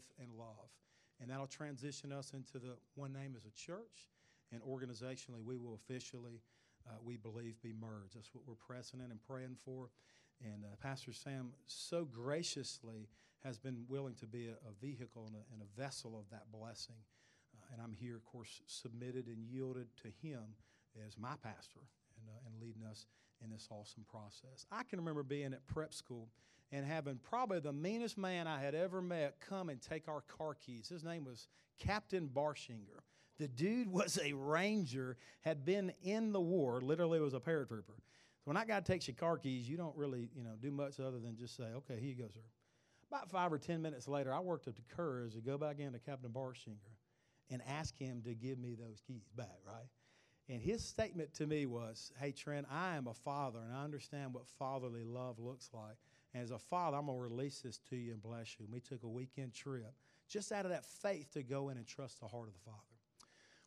with, and love. And that'll transition us into the one name as a church. And organizationally, we will officially, uh, we believe, be merged. That's what we're pressing in and praying for. And uh, Pastor Sam so graciously has been willing to be a, a vehicle and a, and a, vessel of that blessing. Uh, and I'm here, of course, submitted and yielded to him as my pastor and, uh, and leading us in this awesome process. I can remember being at prep school and having probably the meanest man I had ever met come and take our car keys. His name was Captain Barshinger. The dude was a ranger, had been in the war, literally was a paratrooper. So when that guy takes your car keys, you don't really, you know, do much other than just say, okay, here you go, sir. About five or ten minutes later, I worked up the Kurz to go back into Captain Barshinger and ask him to give me those keys back, right? And his statement to me was, Hey, Trent, I am a father and I understand what fatherly love looks like. And as a father, I'm going to release this to you and bless you. And we took a weekend trip just out of that faith to go in and trust the heart of the Father.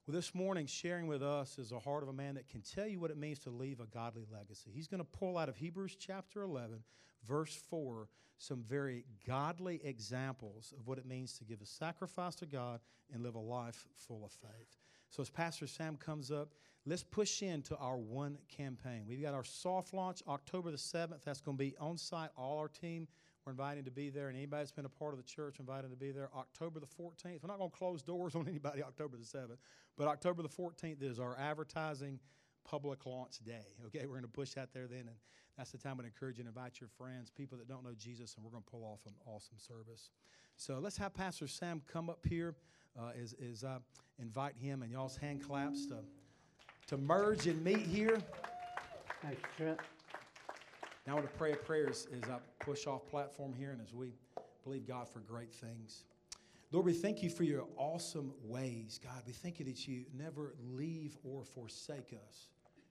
Well, this morning, sharing with us is the heart of a man that can tell you what it means to leave a godly legacy. He's going to pull out of Hebrews chapter 11, verse 4, some very godly examples of what it means to give a sacrifice to God and live a life full of faith. So, as Pastor Sam comes up, let's push into our one campaign. We've got our soft launch October the 7th. That's going to be on site. All our team we're inviting to be there, and anybody that's been a part of the church invited to be there. October the 14th. We're not going to close doors on anybody October the 7th, but October the 14th is our advertising public launch day. Okay, we're going to push out there then, and that's the time I encourage you to invite your friends, people that don't know Jesus, and we're going to pull off an awesome service. So let's have Pastor Sam come up here uh, I invite him and y'all's hand claps to, to merge and meet here. Thanks, Trent. Now I want to pray a prayer as, as I push off platform here and as we believe God for great things. Lord, we thank you for your awesome ways, God. We thank you that you never leave or forsake us.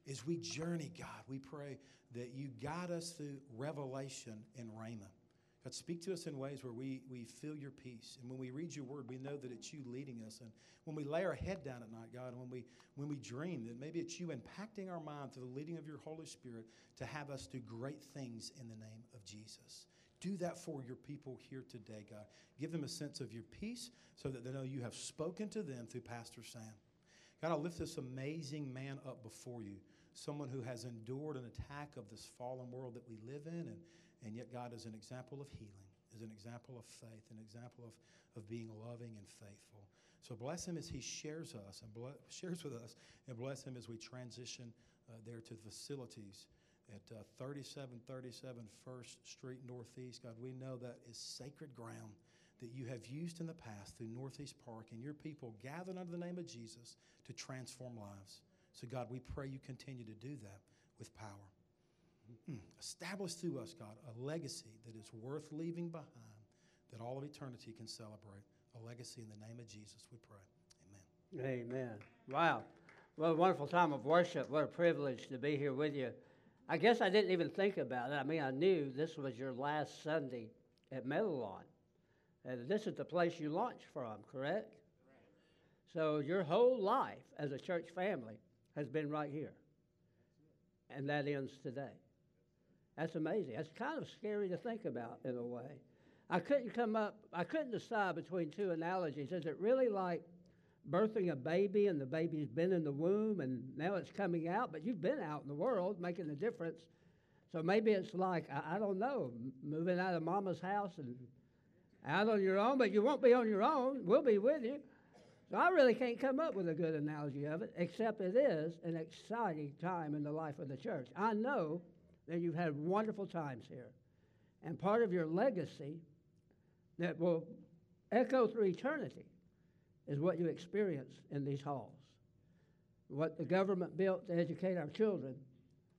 As we journey, God, we pray that you guide us through revelation and rhema. God, speak to us in ways where we, we feel your peace. And when we read your word, we know that it's you leading us. And when we lay our head down at night, God, and when we, when we dream, that maybe it's you impacting our mind through the leading of your Holy Spirit to have us do great things in the name of Jesus. Do that for your people here today, God. Give them a sense of your peace so that they know you have spoken to them through Pastor Sam. God, I lift this amazing man up before you, someone who has endured an attack of this fallen world that we live in and and yet, God is an example of healing, is an example of faith, an example of, of being loving and faithful. So bless him as he shares us and bless, shares with us, and bless him as we transition uh, there to the facilities at uh, 3737 First Street Northeast. God, we know that is sacred ground that you have used in the past through Northeast Park and your people gathered under the name of Jesus to transform lives. So, God, we pray you continue to do that with power. Establish through us, God, a legacy that is worth leaving behind, that all of eternity can celebrate. A legacy in the name of Jesus, we pray. Amen. Amen. Wow. What a wonderful time of worship. What a privilege to be here with you. I guess I didn't even think about it. I mean, I knew this was your last Sunday at Meadowlawn. And this is the place you launched from, correct? Correct. So your whole life as a church family has been right here. And that ends today. That's amazing. That's kind of scary to think about in a way. I couldn't come up, I couldn't decide between two analogies. Is it really like birthing a baby and the baby's been in the womb and now it's coming out, but you've been out in the world making a difference? So maybe it's like, I, I don't know, moving out of mama's house and out on your own, but you won't be on your own. We'll be with you. So I really can't come up with a good analogy of it, except it is an exciting time in the life of the church. I know that you've had wonderful times here. And part of your legacy that will echo through eternity is what you experience in these halls. What the government built to educate our children,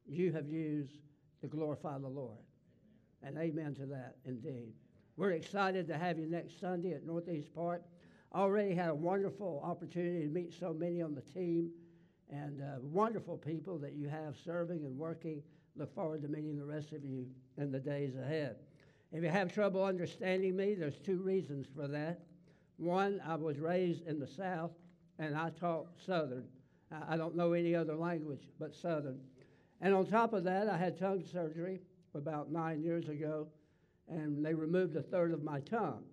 you have used to glorify the Lord. And amen to that, indeed. We're excited to have you next Sunday at Northeast Park. Already had a wonderful opportunity to meet so many on the team and uh, wonderful people that you have serving and working look forward to meeting the rest of you in the days ahead. If you have trouble understanding me, there's two reasons for that. One, I was raised in the South and I talk Southern. I don't know any other language but Southern. And on top of that, I had tongue surgery about nine years ago, and they removed a third of my tongue.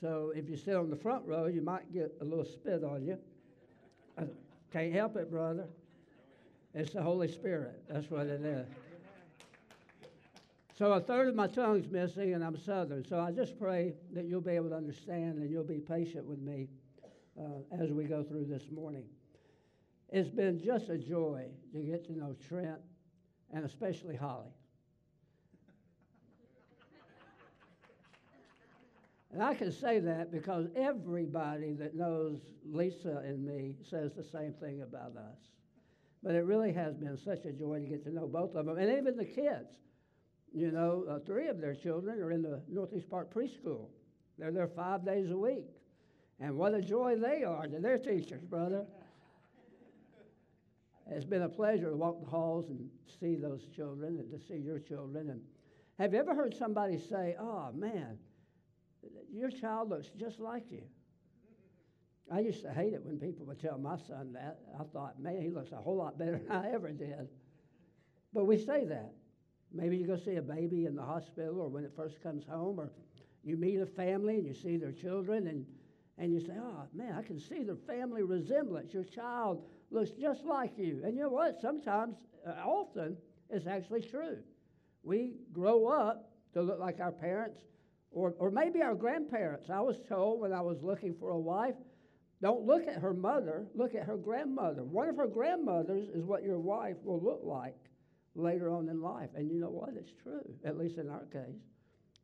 So if you sit on the front row, you might get a little spit on you. I can't help it, brother. It's the Holy Spirit. That's what it is. So a third of my tongue's missing, and I'm Southern. So I just pray that you'll be able to understand and you'll be patient with me uh, as we go through this morning. It's been just a joy to get to know Trent and especially Holly. And I can say that because everybody that knows Lisa and me says the same thing about us. But it really has been such a joy to get to know both of them, and even the kids. You know, uh, three of their children are in the Northeast Park preschool. They're there five days a week. And what a joy they are to their teachers, brother. It's been a pleasure to walk the halls and see those children and to see your children. And have you ever heard somebody say, "Oh man, your child looks just like you"? I used to hate it when people would tell my son that. I thought, man, he looks a whole lot better than I ever did. But we say that. Maybe you go see a baby in the hospital or when it first comes home, or you meet a family and you see their children and, and you say, oh, man, I can see their family resemblance. Your child looks just like you. And you know what? Sometimes, uh, often, it's actually true. We grow up to look like our parents or, or maybe our grandparents. I was told when I was looking for a wife, don't look at her mother, look at her grandmother. One of her grandmothers is what your wife will look like later on in life. And you know what? It's true, at least in our case.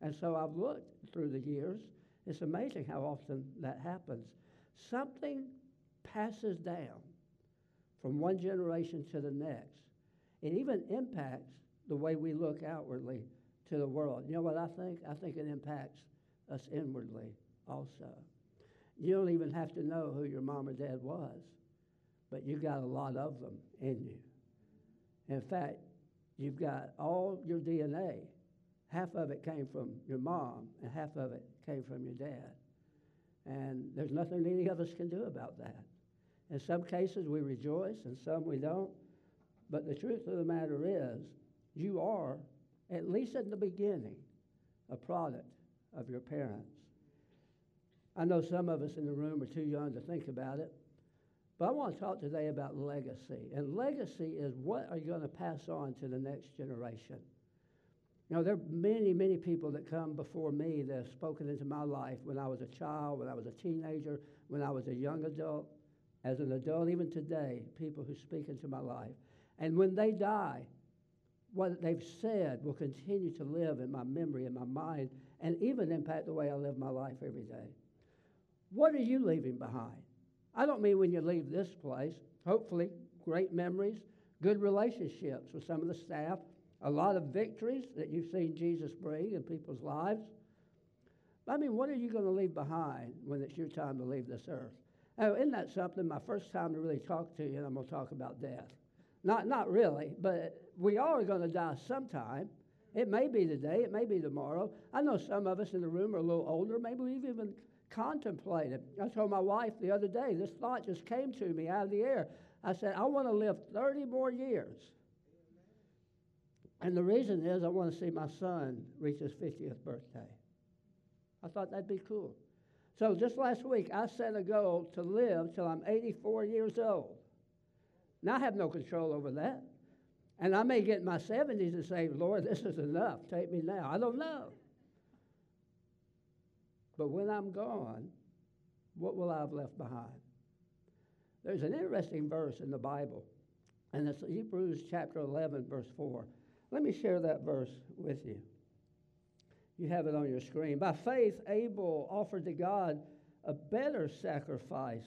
And so I've looked through the years. It's amazing how often that happens. Something passes down from one generation to the next. It even impacts the way we look outwardly to the world. You know what I think? I think it impacts us inwardly also. You don't even have to know who your mom or dad was, but you got a lot of them in you. In fact, you've got all your DNA. Half of it came from your mom, and half of it came from your dad. And there's nothing any of us can do about that. In some cases, we rejoice, and some we don't. But the truth of the matter is, you are, at least in the beginning, a product of your parents. I know some of us in the room are too young to think about it, but I want to talk today about legacy. And legacy is what are you going to pass on to the next generation? You know, there are many, many people that come before me that have spoken into my life when I was a child, when I was a teenager, when I was a young adult, as an adult, even today, people who speak into my life. And when they die, what they've said will continue to live in my memory, in my mind, and even impact the way I live my life every day. What are you leaving behind? I don't mean when you leave this place. Hopefully, great memories, good relationships with some of the staff, a lot of victories that you've seen Jesus bring in people's lives. I mean, what are you going to leave behind when it's your time to leave this earth? Oh, isn't that something? My first time to really talk to you, and I'm going to talk about death. Not, not really, but we all are going to die sometime. It may be today, it may be tomorrow. I know some of us in the room are a little older. Maybe we've even contemplated. I told my wife the other day, this thought just came to me out of the air. I said, I want to live 30 more years. And the reason is I want to see my son reach his 50th birthday. I thought that'd be cool. So just last week, I set a goal to live till I'm 84 years old. Now I have no control over that. And I may get in my 70s and say, Lord, this is enough. Take me now. I don't know. But when I'm gone, what will I have left behind? There's an interesting verse in the Bible, and it's Hebrews chapter 11, verse 4. Let me share that verse with you. You have it on your screen. By faith, Abel offered to God a better sacrifice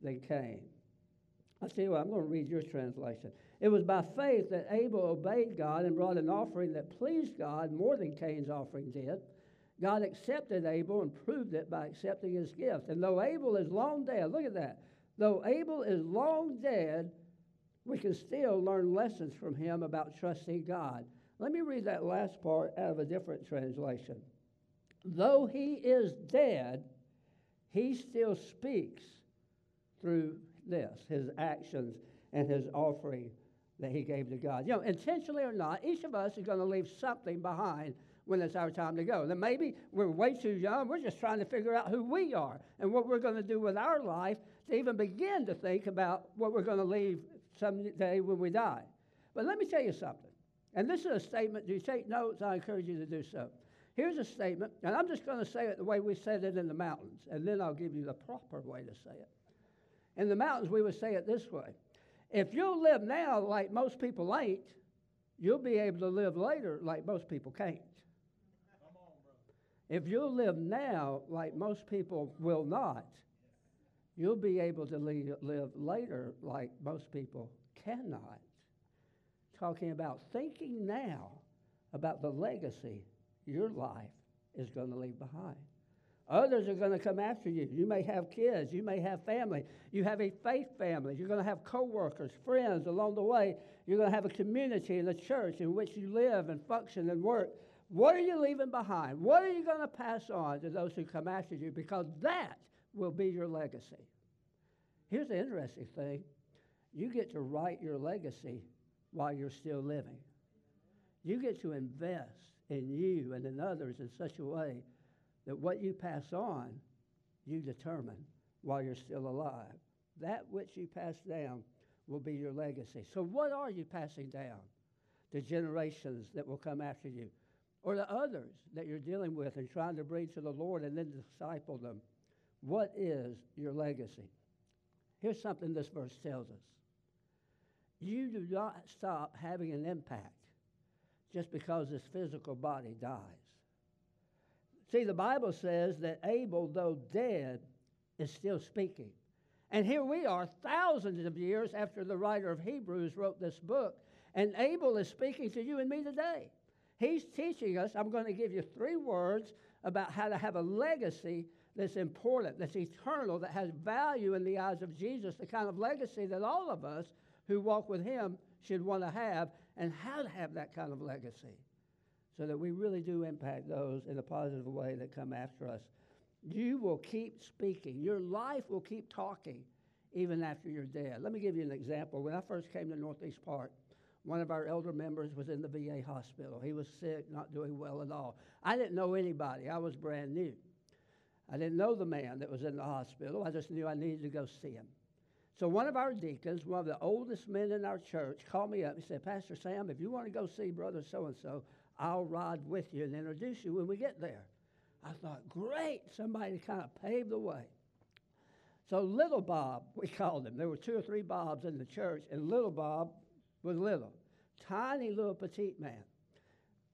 than Cain. I'll tell you what, I'm going to read your translation. It was by faith that Abel obeyed God and brought an offering that pleased God more than Cain's offering did. God accepted Abel and proved it by accepting his gift. And though Abel is long dead, look at that. Though Abel is long dead, we can still learn lessons from him about trusting God. Let me read that last part out of a different translation. Though he is dead, he still speaks through this, his actions and his offering that he gave to God. You know, intentionally or not, each of us is going to leave something behind when it's our time to go. Then maybe we're way too young. We're just trying to figure out who we are and what we're going to do with our life to even begin to think about what we're going to leave someday when we die. But let me tell you something. And this is a statement. Do you take notes? I encourage you to do so. Here's a statement, and I'm just going to say it the way we said it in the mountains, and then I'll give you the proper way to say it. In the mountains, we would say it this way If you'll live now like most people ain't, you'll be able to live later like most people can't. If you'll live now like most people will not, you'll be able to live later like most people cannot. Talking about thinking now about the legacy your life is going to leave behind. Others are going to come after you. You may have kids, you may have family. You have a faith family. You're going to have coworkers, friends along the way. You're going to have a community and a church in which you live and function and work. What are you leaving behind? What are you going to pass on to those who come after you? Because that will be your legacy. Here's the interesting thing you get to write your legacy while you're still living. You get to invest in you and in others in such a way that what you pass on, you determine while you're still alive. That which you pass down will be your legacy. So, what are you passing down? The generations that will come after you, or the others that you're dealing with and trying to bring to the Lord and then disciple them. What is your legacy? Here's something this verse tells us you do not stop having an impact just because this physical body dies. See, the Bible says that Abel, though dead, is still speaking. And here we are, thousands of years after the writer of Hebrews wrote this book, and Abel is speaking to you and me today. He's teaching us, I'm going to give you three words about how to have a legacy that's important, that's eternal, that has value in the eyes of Jesus, the kind of legacy that all of us who walk with Him should want to have, and how to have that kind of legacy so that we really do impact those in a positive way that come after us. You will keep speaking, your life will keep talking even after you're dead. Let me give you an example. When I first came to Northeast Park, one of our elder members was in the VA hospital. He was sick, not doing well at all. I didn't know anybody, I was brand new. I didn't know the man that was in the hospital. I just knew I needed to go see him. So one of our deacons, one of the oldest men in our church, called me up. He said, Pastor Sam, if you want to go see brother so and so, I'll ride with you and introduce you when we get there. I thought, great, somebody kind of paved the way. So little Bob, we called him. There were two or three Bobs in the church, and little Bob was little, tiny little petite man.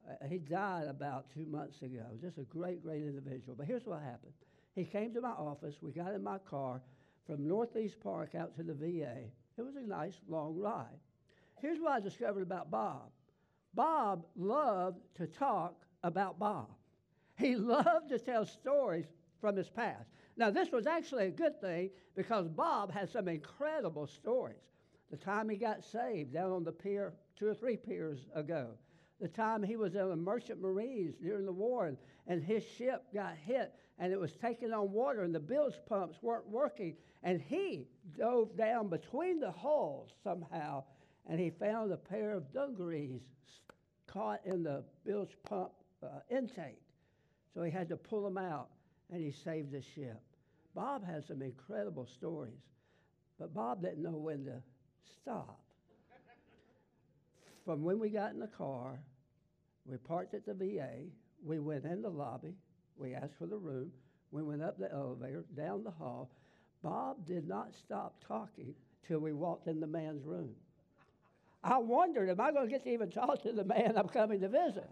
Uh, he died about two months ago. Just a great, great individual. But here's what happened. He came to my office. We got in my car from Northeast Park out to the VA. It was a nice long ride. Here's what I discovered about Bob Bob loved to talk about Bob. He loved to tell stories from his past. Now, this was actually a good thing because Bob had some incredible stories. The time he got saved down on the pier, two or three piers ago, the time he was in the merchant marines during the war and, and his ship got hit and it was taking on water and the bilge pumps weren't working. And he dove down between the hulls somehow and he found a pair of dungarees caught in the bilge pump uh, intake. So he had to pull them out and he saved the ship. Bob has some incredible stories but bob didn't know when to stop from when we got in the car we parked at the VA. We went in the lobby. We asked for the room. We went up the elevator, down the hall. Bob did not stop talking till we walked in the man's room. I wondered, am I going to get to even talk to the man I'm coming to visit?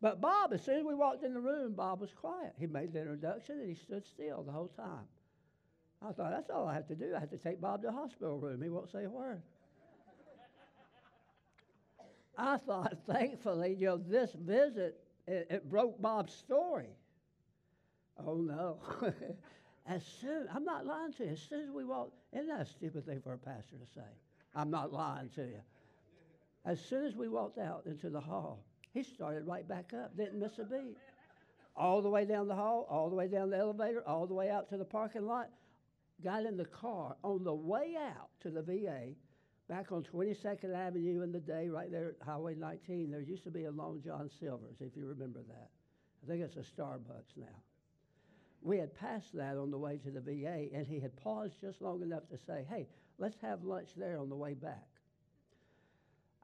But Bob, as soon as we walked in the room, Bob was quiet. He made the introduction and he stood still the whole time. I thought, that's all I have to do. I have to take Bob to the hospital room. He won't say a word. I thought, thankfully, you know, this visit, it, it broke Bob's story. Oh, no. as soon, I'm not lying to you, as soon as we walked, isn't that a stupid thing for a pastor to say? I'm not lying to you. As soon as we walked out into the hall, he started right back up, didn't miss a beat. All the way down the hall, all the way down the elevator, all the way out to the parking lot, got in the car on the way out to the VA back on 22nd Avenue in the day, right there at Highway 19, there used to be a Long John Silver's, if you remember that. I think it's a Starbucks now. We had passed that on the way to the VA, and he had paused just long enough to say, Hey, let's have lunch there on the way back.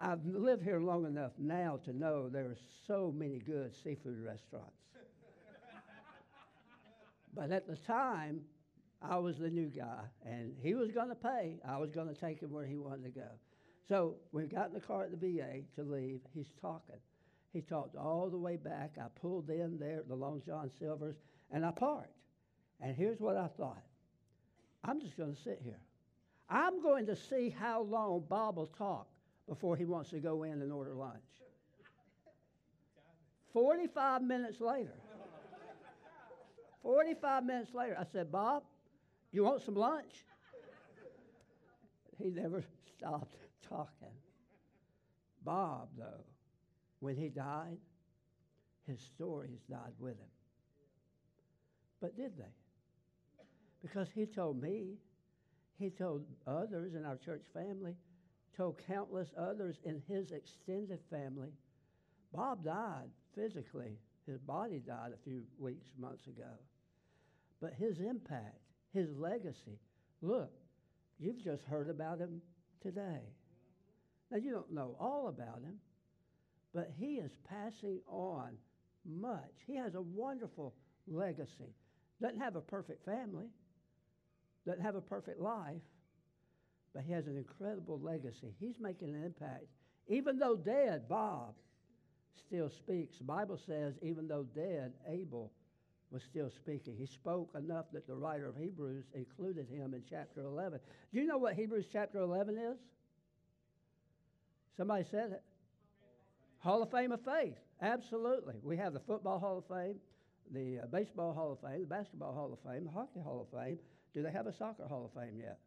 I've lived here long enough now to know there are so many good seafood restaurants. but at the time, I was the new guy, and he was going to pay. I was going to take him where he wanted to go. So we got in the car at the VA to leave. He's talking. He talked all the way back. I pulled in there at the Long John Silver's, and I parked. And here's what I thought I'm just going to sit here. I'm going to see how long Bob will talk before he wants to go in and order lunch. 45 minutes later, 45 minutes later, I said, Bob, you want some lunch? He never stopped talking. Bob, though, when he died, his stories died with him. But did they? Because he told me, he told others in our church family, told countless others in his extended family. Bob died physically. His body died a few weeks, months ago. But his impact, his legacy, look, you've just heard about him today. Now, you don't know all about him, but he is passing on much. He has a wonderful legacy. Doesn't have a perfect family, doesn't have a perfect life, but he has an incredible legacy. He's making an impact. Even though dead, Bob still speaks. The Bible says, even though dead, Abel was still speaking. He spoke enough that the writer of Hebrews included him in chapter 11. Do you know what Hebrews chapter 11 is? Somebody said it. Hall of Fame of Faith. Absolutely. We have the Football Hall of Fame, the uh, Baseball Hall of Fame, the Basketball Hall of Fame, the Hockey Hall of Fame. Do they have a Soccer Hall of Fame yet?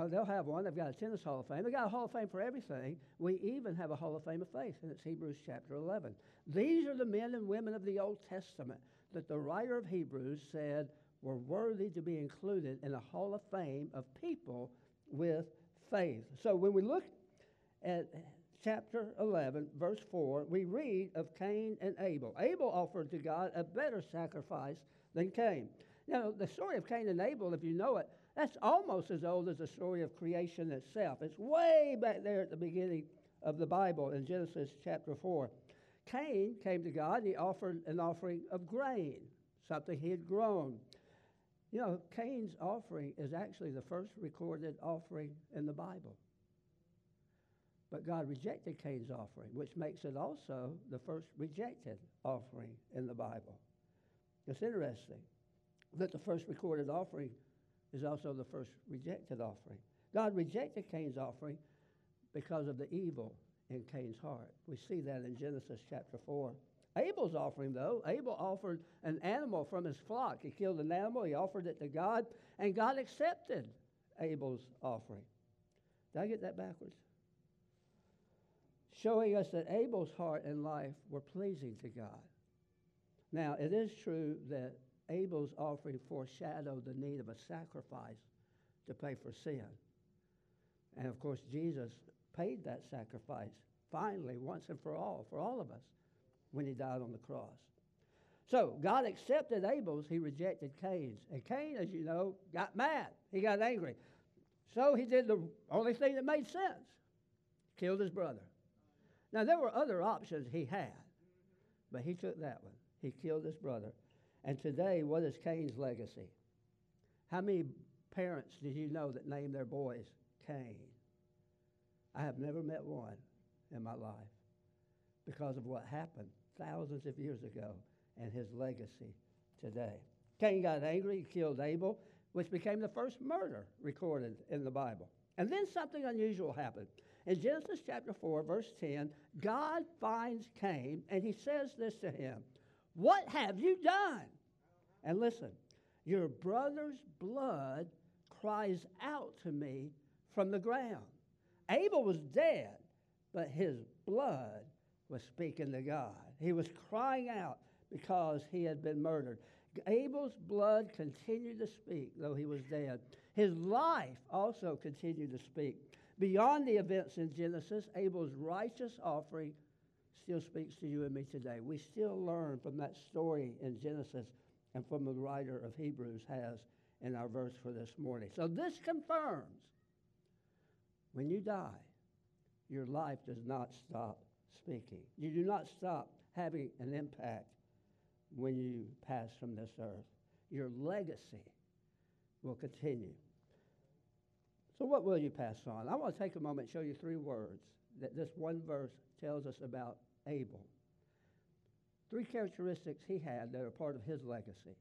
Oh, they'll have one. They've got a tennis Hall of Fame. They've got a Hall of Fame for everything. We even have a Hall of Fame of faith, and it's Hebrews chapter 11. These are the men and women of the Old Testament that the writer of Hebrews said were worthy to be included in a Hall of Fame of people with faith. So when we look at chapter 11, verse 4, we read of Cain and Abel. Abel offered to God a better sacrifice than Cain. Now, the story of Cain and Abel, if you know it, that's almost as old as the story of creation itself. It's way back there at the beginning of the Bible in Genesis chapter 4. Cain came to God, and he offered an offering of grain, something he had grown. You know, Cain's offering is actually the first recorded offering in the Bible. But God rejected Cain's offering, which makes it also the first rejected offering in the Bible. It's interesting that the first recorded offering is also the first rejected offering. God rejected Cain's offering because of the evil in Cain's heart. We see that in Genesis chapter 4. Abel's offering, though, Abel offered an animal from his flock. He killed an animal, he offered it to God, and God accepted Abel's offering. Did I get that backwards? Showing us that Abel's heart and life were pleasing to God. Now, it is true that Abel's offering foreshadowed the need of a sacrifice to pay for sin. And of course, Jesus paid that sacrifice finally, once and for all, for all of us, when he died on the cross. So God accepted Abel's, he rejected Cain's. And Cain, as you know, got mad. He got angry. So he did the only thing that made sense killed his brother. Now, there were other options he had, but he took that one. He killed his brother. And today, what is Cain's legacy? How many parents did you know that named their boys Cain? I have never met one in my life because of what happened thousands of years ago and his legacy today. Cain got angry, he killed Abel, which became the first murder recorded in the Bible. And then something unusual happened. In Genesis chapter 4, verse 10, God finds Cain and he says this to him what have you done? And listen, your brother's blood cries out to me from the ground. Abel was dead, but his blood was speaking to God. He was crying out because he had been murdered. Abel's blood continued to speak, though he was dead. His life also continued to speak Beyond the events in Genesis, Abel's righteous offering still speaks to you and me today. We still learn from that story in Genesis and from the writer of Hebrews has in our verse for this morning. So this confirms when you die, your life does not stop speaking. You do not stop having an impact when you pass from this earth. Your legacy will continue. So, what will you pass on? I want to take a moment and show you three words that this one verse tells us about Abel. Three characteristics he had that are part of his legacy.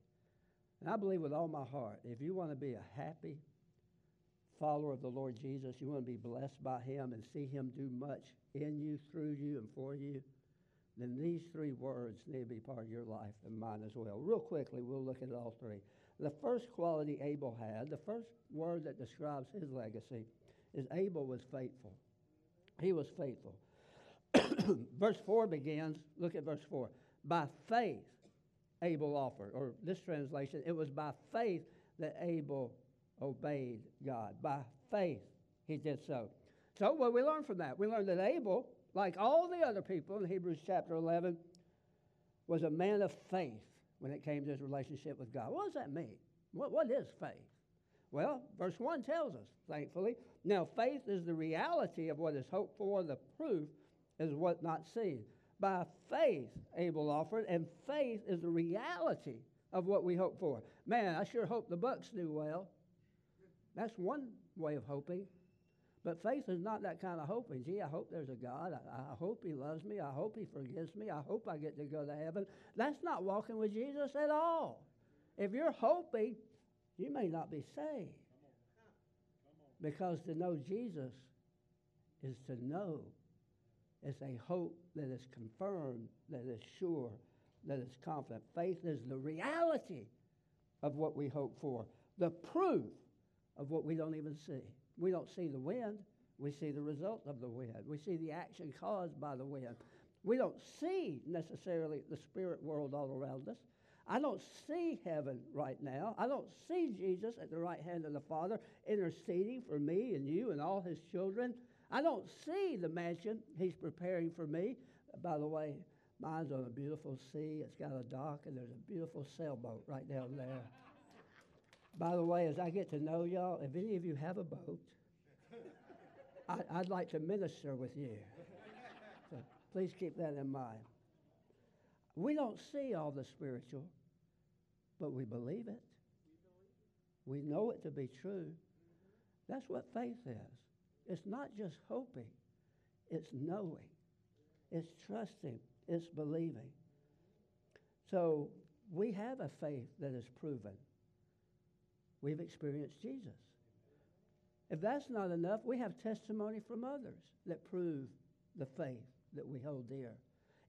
And I believe with all my heart, if you want to be a happy follower of the Lord Jesus, you want to be blessed by him and see him do much in you, through you, and for you, then these three words need to be part of your life and mine as well. Real quickly, we'll look at all three. The first quality Abel had, the first word that describes his legacy, is Abel was faithful. He was faithful. verse 4 begins, look at verse 4. By faith, Abel offered, or this translation, it was by faith that Abel obeyed God. By faith, he did so. So, what we learn from that? We learn that Abel, like all the other people in Hebrews chapter 11, was a man of faith when it came to his relationship with God. What does that mean? What, what is faith? Well, verse 1 tells us, thankfully. Now, faith is the reality of what is hoped for, the proof is what not seen. By faith, Abel offered, and faith is the reality of what we hope for. Man, I sure hope the Bucs do well. That's one way of hoping. But faith is not that kind of hoping. Gee, I hope there's a God. I, I, hope He loves me. I hope He forgives me. I hope I get to go to heaven. That's not walking with Jesus at all. If you're hoping, you may not be saved. Because to know Jesus is to know. It's a hope that is confirmed, that is sure, that is confident. Faith is the reality of what we hope for, the proof of what we don't even see. We don't see the wind, we see the result of the wind. We see the action caused by the wind. We don't see necessarily the spirit world all around us. I don't see heaven right now. I don't see Jesus at the right hand of the Father interceding for me and you and all his children. I don't see the mansion he's preparing for me. By the way, mine's on a beautiful sea. It's got a dock, and there's a beautiful sailboat right down there. By the way, as I get to know y'all, if any of you have a boat, I, would like to minister with you. So please keep that in mind. We don't see all the spiritual, but we believe it. We know it to be true. That's what faith is. It's not just hoping, it's knowing, it's trusting, it's believing. So we have a faith that is proven. We've experienced Jesus. If that's not enough, we have testimony from others that prove the faith that we hold dear.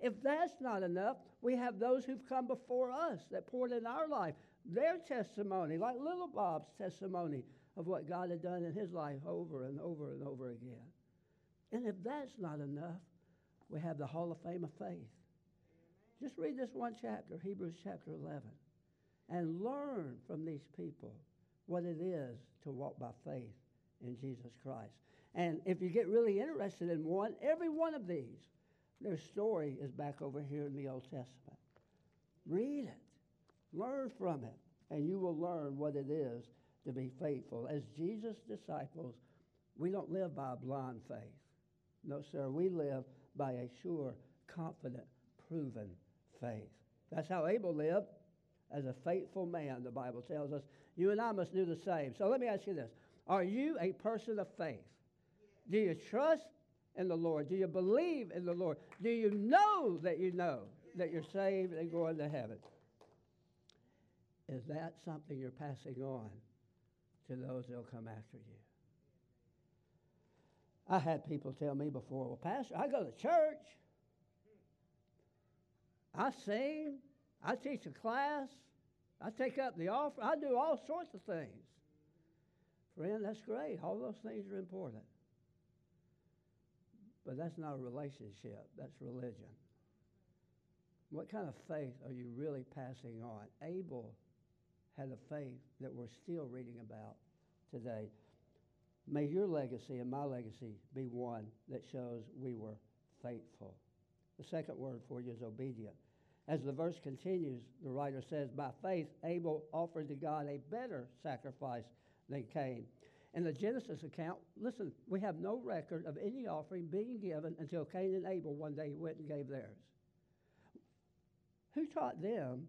If that's not enough, we have those who've come before us that poured in our life their testimony, like little Bob's testimony of what God had done in his life over and over and over again. And if that's not enough, we have the Hall of Fame of Faith. Just read this one chapter, Hebrews chapter 11, and learn from these people what it is to walk by faith in Jesus Christ. And if you get really interested in one, every one of these, their story is back over here in the Old Testament. Read it, learn from it, and you will learn what it is to be faithful. As Jesus' disciples, we don't live by a blind faith. No, sir, we live by a sure, confident, proven faith. That's how Abel lived as a faithful man, the Bible tells us. You and I must do the same. So let me ask you this Are you a person of faith? Do you trust in the Lord? Do you believe in the Lord? Do you know that you know that you're saved and going to heaven? Is that something you're passing on to those that'll come after you? I had people tell me before, well, Pastor, I go to church, I sing, I teach a class. I take up the offer. I do all sorts of things. Friend, that's great. All those things are important. But that's not a relationship, that's religion. What kind of faith are you really passing on? Abel had a faith that we're still reading about today. May your legacy and my legacy be one that shows we were faithful. The second word for you is obedient. As the verse continues, the writer says, By faith, Abel offered to God a better sacrifice than Cain. In the Genesis account, listen, we have no record of any offering being given until Cain and Abel one day went and gave theirs. Who taught them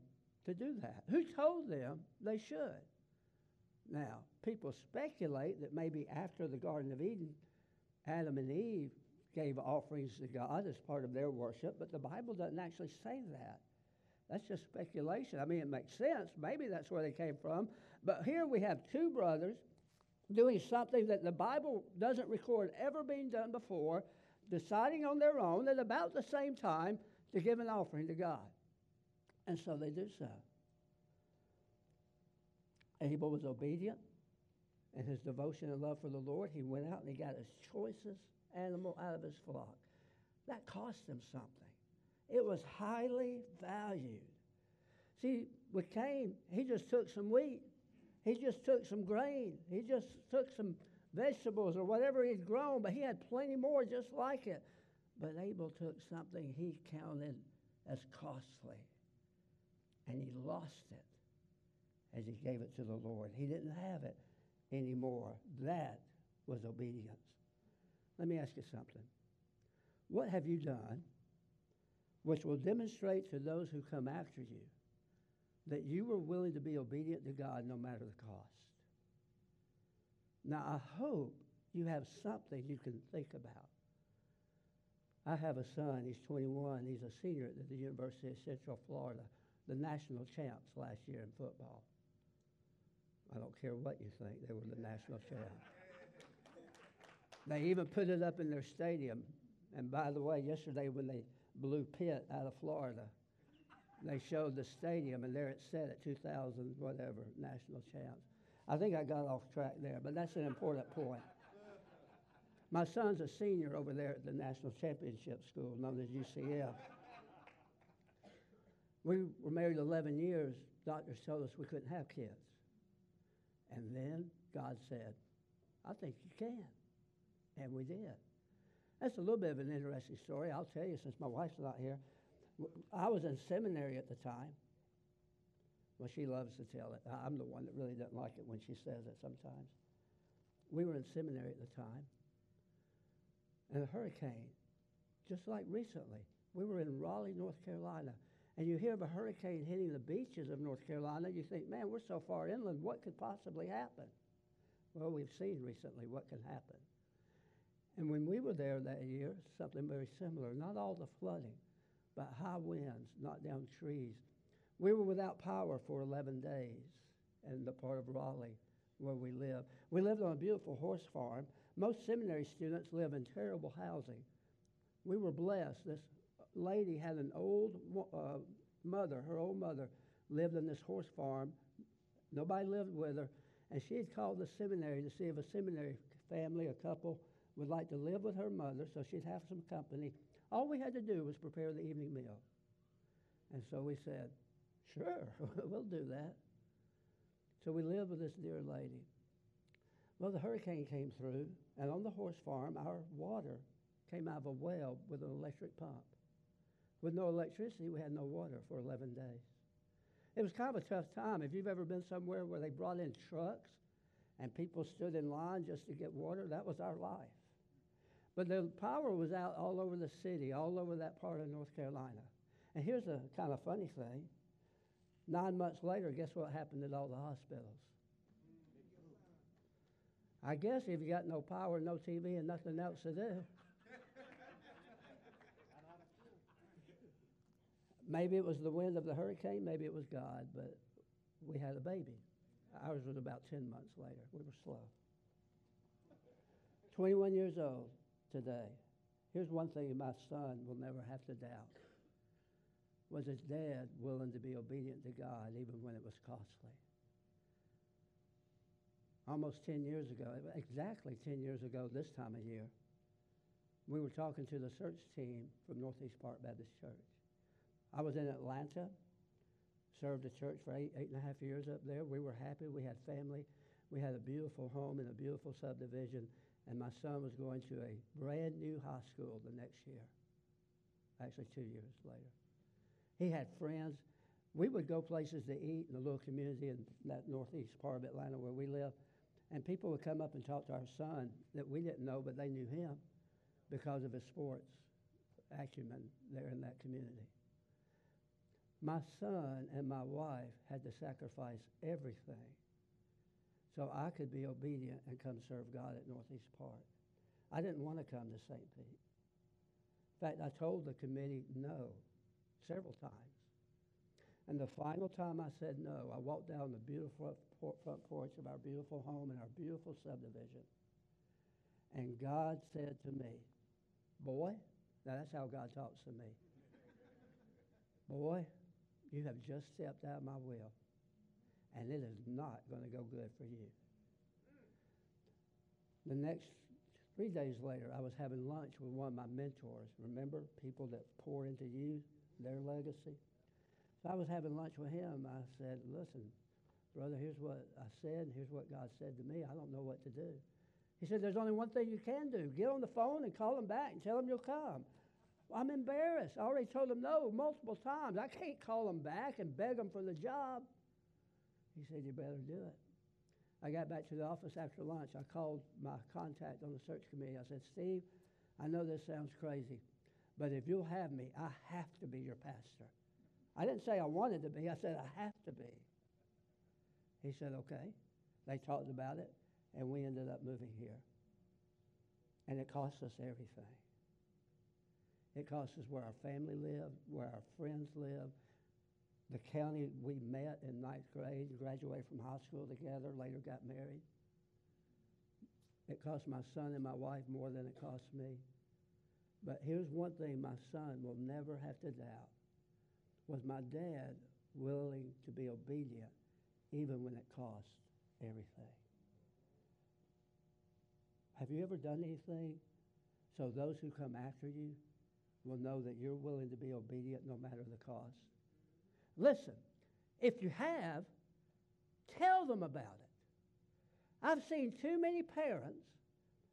to do that? Who told them they should? Now, people speculate that maybe after the Garden of Eden, Adam and Eve gave offerings to God as part of their worship, but the Bible doesn't actually say that. That's just speculation. I mean, it makes sense. Maybe that's where they came from. But here we have two brothers doing something that the Bible doesn't record ever being done before, deciding on their own at about the same time to give an offering to God. And so they do so. Abel was obedient in his devotion and love for the Lord. He went out and he got his choicest animal out of his flock. That cost him something. It was highly valued. See, with Cain, he just took some wheat. He just took some grain. He just took some vegetables or whatever he'd grown, but he had plenty more just like it. But Abel took something he counted as costly, and he lost it as he gave it to the Lord. He didn't have it anymore. That was obedience. Let me ask you something. What have you done which will demonstrate to those who come after you that you were willing to be obedient to God no matter the cost? Now, I hope you have something you can think about. I have a son, he's 21, he's a senior at the University of Central Florida, the national champs last year in football. I don't care what you think, they were the national champs. They even put it up in their stadium. And by the way, yesterday when they blew Pitt out of Florida, they showed the stadium, and there it said at 2000 whatever national champs. I think I got off track there, but that's an important point. My son's a senior over there at the National Championship School, known as UCF. We were married 11 years. Doctors told us we couldn't have kids. And then God said, I think you can. And we did. That's a little bit of an interesting story. I'll tell you since my wife's not here. I was in seminary at the time. Well, she loves to tell it. I'm the one that really doesn't like it when she says it sometimes. We were in seminary at the time. And a hurricane, just like recently, we were in Raleigh, North Carolina. And you hear of a hurricane hitting the beaches of North Carolina, you think, man, we're so far inland, what could possibly happen? Well, we've seen recently what can happen. And when we were there that year, something very similar. Not all the flooding, but high winds knocked down trees. We were without power for 11 days in the part of Raleigh where we live. We lived on a beautiful horse farm. Most seminary students live in terrible housing. We were blessed. This lady had an old uh, mother, her old mother lived on this horse farm. Nobody lived with her. And she had called the seminary to see if a seminary family, a couple, would like to live with her mother so she'd have some company. All we had to do was prepare the evening meal. And so we said, sure, we'll do that. So we lived with this dear lady. Well, the hurricane came through, and on the horse farm, our water came out of a well with an electric pump. With no electricity, we had no water for 11 days. It was kind of a tough time. If you've ever been somewhere where they brought in trucks and people stood in line just to get water, that was our life. But the power was out all over the city, all over that part of North Carolina. And here's a kind of funny thing. Nine months later, guess what happened at all the hospitals? I guess if you got no power, no TV, and nothing else to do. Maybe it was the wind of the hurricane, maybe it was God, but we had a baby. Ours was about 10 months later. We were slow. 21 years old today. Here's one thing my son will never have to doubt. Was his dad willing to be obedient to God even when it was costly? Almost 10 years ago, exactly 10 years ago this time of year, we were talking to the search team from Northeast Park Baptist Church. I was in Atlanta, served the church for eight, eight and a half years up there. We were happy. We had family. We had a beautiful home in a beautiful subdivision, and my son was going to a brand new high school the next year. Actually, two years later. He had friends. We would go places to eat in the little community in that northeast part of Atlanta where we live, and people would come up and talk to our son that we didn't know, but they knew him because of his sports acumen there in that community. My son and my wife had to sacrifice everything so I could be obedient and come serve God at Northeast Park. I didn't want to come to St. Pete. In fact, I told the committee no several times. And the final time I said no, I walked down the beautiful front porch of our beautiful home and our beautiful subdivision. And God said to me, Boy, now that's how God talks to me. Boy, you have just stepped out of my will and it is not going to go good for you. The next three days later, I was having lunch with one of my mentors. Remember, people that pour into you, their legacy? So I was having lunch with him. I said, Listen, brother, here's what I said, and here's what God said to me. I don't know what to do. He said, There's only one thing you can do get on the phone and call them back and tell them you'll come. Well, I'm embarrassed. I already told them no multiple times. I can't call them back and beg them for the job. He said, You better do it. I got back to the office after lunch. I called my contact on the search committee. I said, Steve, I know this sounds crazy, but if you'll have me, I have to be your pastor. I didn't say I wanted to be, I said I have to be. He said, Okay. They talked about it, and we ended up moving here. And it cost us everything. It cost us where our family lived, where our friends lived, the county we met in ninth grade, graduated from high school together, later got married. It cost my son and my wife more than it cost me. But here's one thing my son will never have to doubt was my dad willing to be obedient even when it cost everything. Have you ever done anything so those who come after you will know that you're willing to be obedient no matter the cost? Listen, if you have, tell them about it. I've seen too many parents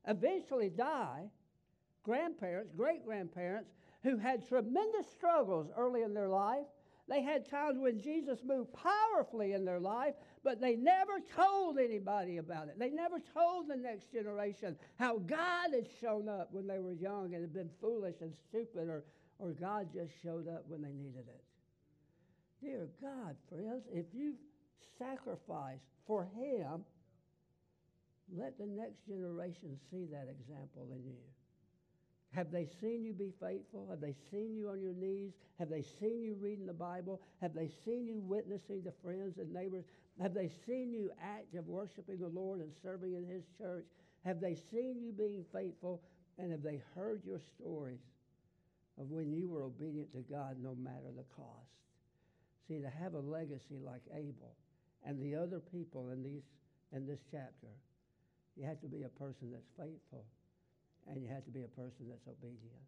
eventually die, grandparents, great grandparents, who had tremendous struggles early in their life. They had times when Jesus moved powerfully in their life, but they never told anybody about it. They never told the next generation how God had shown up when they were young and had been foolish and stupid, or, or God just showed up when they needed it. Dear God, friends, if you've sacrificed for Him, let the next generation see that example in you. Have they seen you be faithful? Have they seen you on your knees? Have they seen you reading the Bible? Have they seen you witnessing to friends and neighbors? Have they seen you active worshiping the Lord and serving in His church? Have they seen you being faithful? And have they heard your stories of when you were obedient to God no matter the cost? See, to have a legacy like Abel and the other people in, these, in this chapter, you have to be a person that's faithful and you have to be a person that's obedient.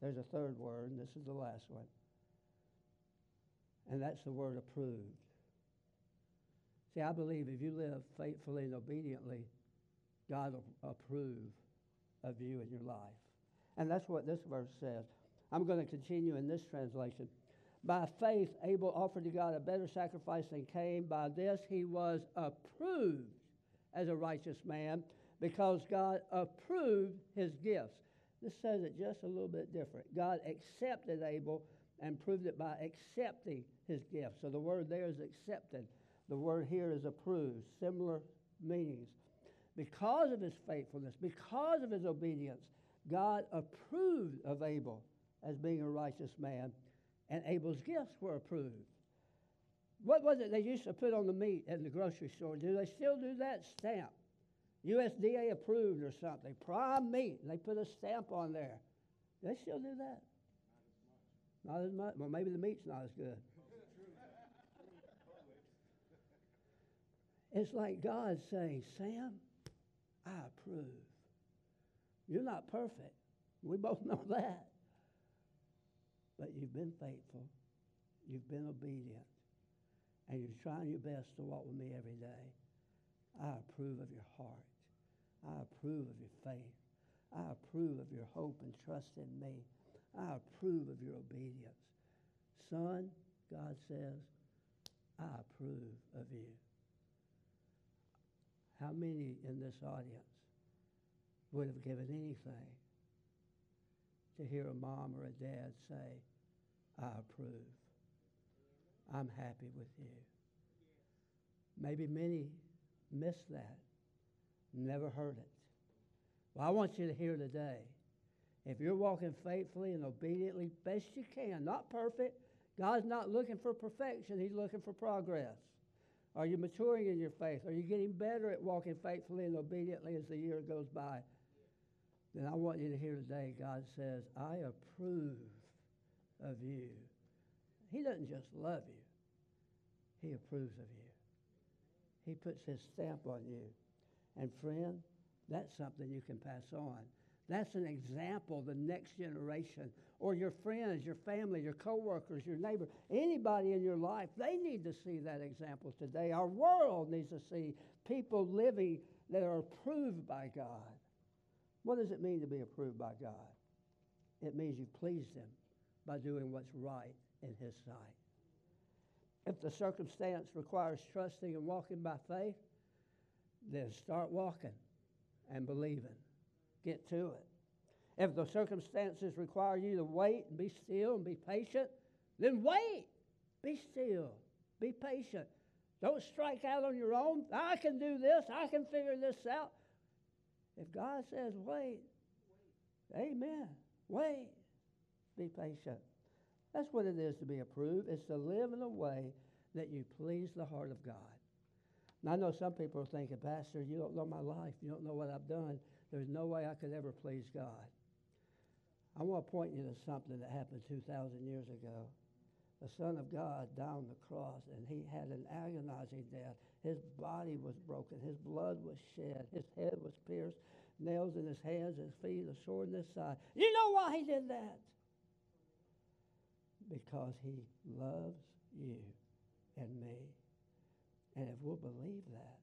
There's a third word, and this is the last one, and that's the word approved. See, I believe if you live faithfully and obediently, God will approve of you and your life. And that's what this verse says. I'm going to continue in this translation. By faith, Abel offered to God a better sacrifice than Cain. By this, he was approved as a righteous man because God approved his gifts. This says it just a little bit different. God accepted Abel and proved it by accepting his gifts. So the word there is accepted. The word here is approved. Similar meanings. Because of his faithfulness, because of his obedience, God approved of Abel as being a righteous man and Abel's gifts were approved. What was it they used to put on the meat in the grocery store? Do they still do that? Stamp. USDA approved or something. Prime meat. They put a stamp on there. Do they still do that? Not as much. Well, maybe the meat's not as good. It's like God saying, Sam, I approve. You're not perfect. We both know that. But you've been faithful, you've been obedient, and you're trying your best to walk with me every day. I approve of your heart. I approve of your faith. I approve of your hope and trust in me. I approve of your obedience. Son, God says, I approve of you. How many in this audience would have given anything to hear a mom or a dad say, I approve? I'm happy with you. Maybe many missed that, never heard it. Well, I want you to hear today. If you're walking faithfully and obediently, best you can, not perfect. God's not looking for perfection, He's looking for progress. Are you maturing in your faith? Are you getting better at walking faithfully and obediently as the year goes by? Then I want you to hear today God says, I approve of you. He doesn't just love you, He approves of you. He puts His stamp on you. And friend, that's something you can pass on. That's an example, the next generation, or your friends, your family, your coworkers, your neighbor, anybody in your life, they need to see that example today. Our world needs to see people living that are approved by God. What does it mean to be approved by God? It means you please Him by doing what's right in His sight. If the circumstance requires trusting and walking by faith, then start walking and believing. Get to it. If the circumstances require you to wait and be still and be patient, then wait. Be still. Be patient. Don't strike out on your own. I can do this. I can figure this out. If God says wait, amen. Wait. Be patient. That's what it is to be approved. It's to live in a way that you please the heart of God. Now, I know some people are thinking, Pastor, you don't know my life. You don't know what I've done. There's no way I could ever please God. I want to point you to something that happened 2,000 years ago. The Son of God died on the cross, and he had an agonizing death. His body was broken. His blood was shed. His head was pierced. Nails in his hands, his feet, a sword in his side. You know why he did that? Because he loves you and me. And if we'll believe that,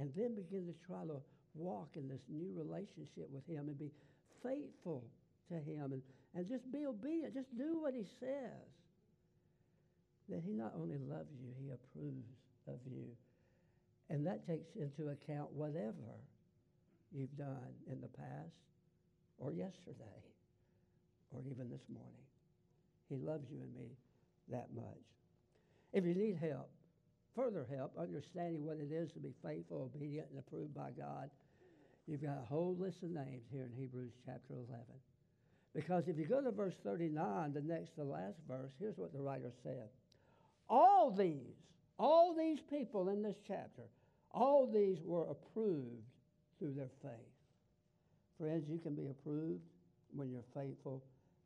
and then begin to try to walk in this new relationship with him and be faithful to him and, and just be obedient, just do what he says, that he not only loves you, he approves of you. And that takes into account whatever you've done in the past or yesterday or even this morning. He loves you and me that much. If you need help, further help, understanding what it is to be faithful, obedient, and approved by God, you've got a whole list of names here in Hebrews chapter 11. Because if you go to verse 39, the next to last verse, here's what the writer said. All these, all these people in this chapter, all these were approved through their faith. Friends, you can be approved when you're faithful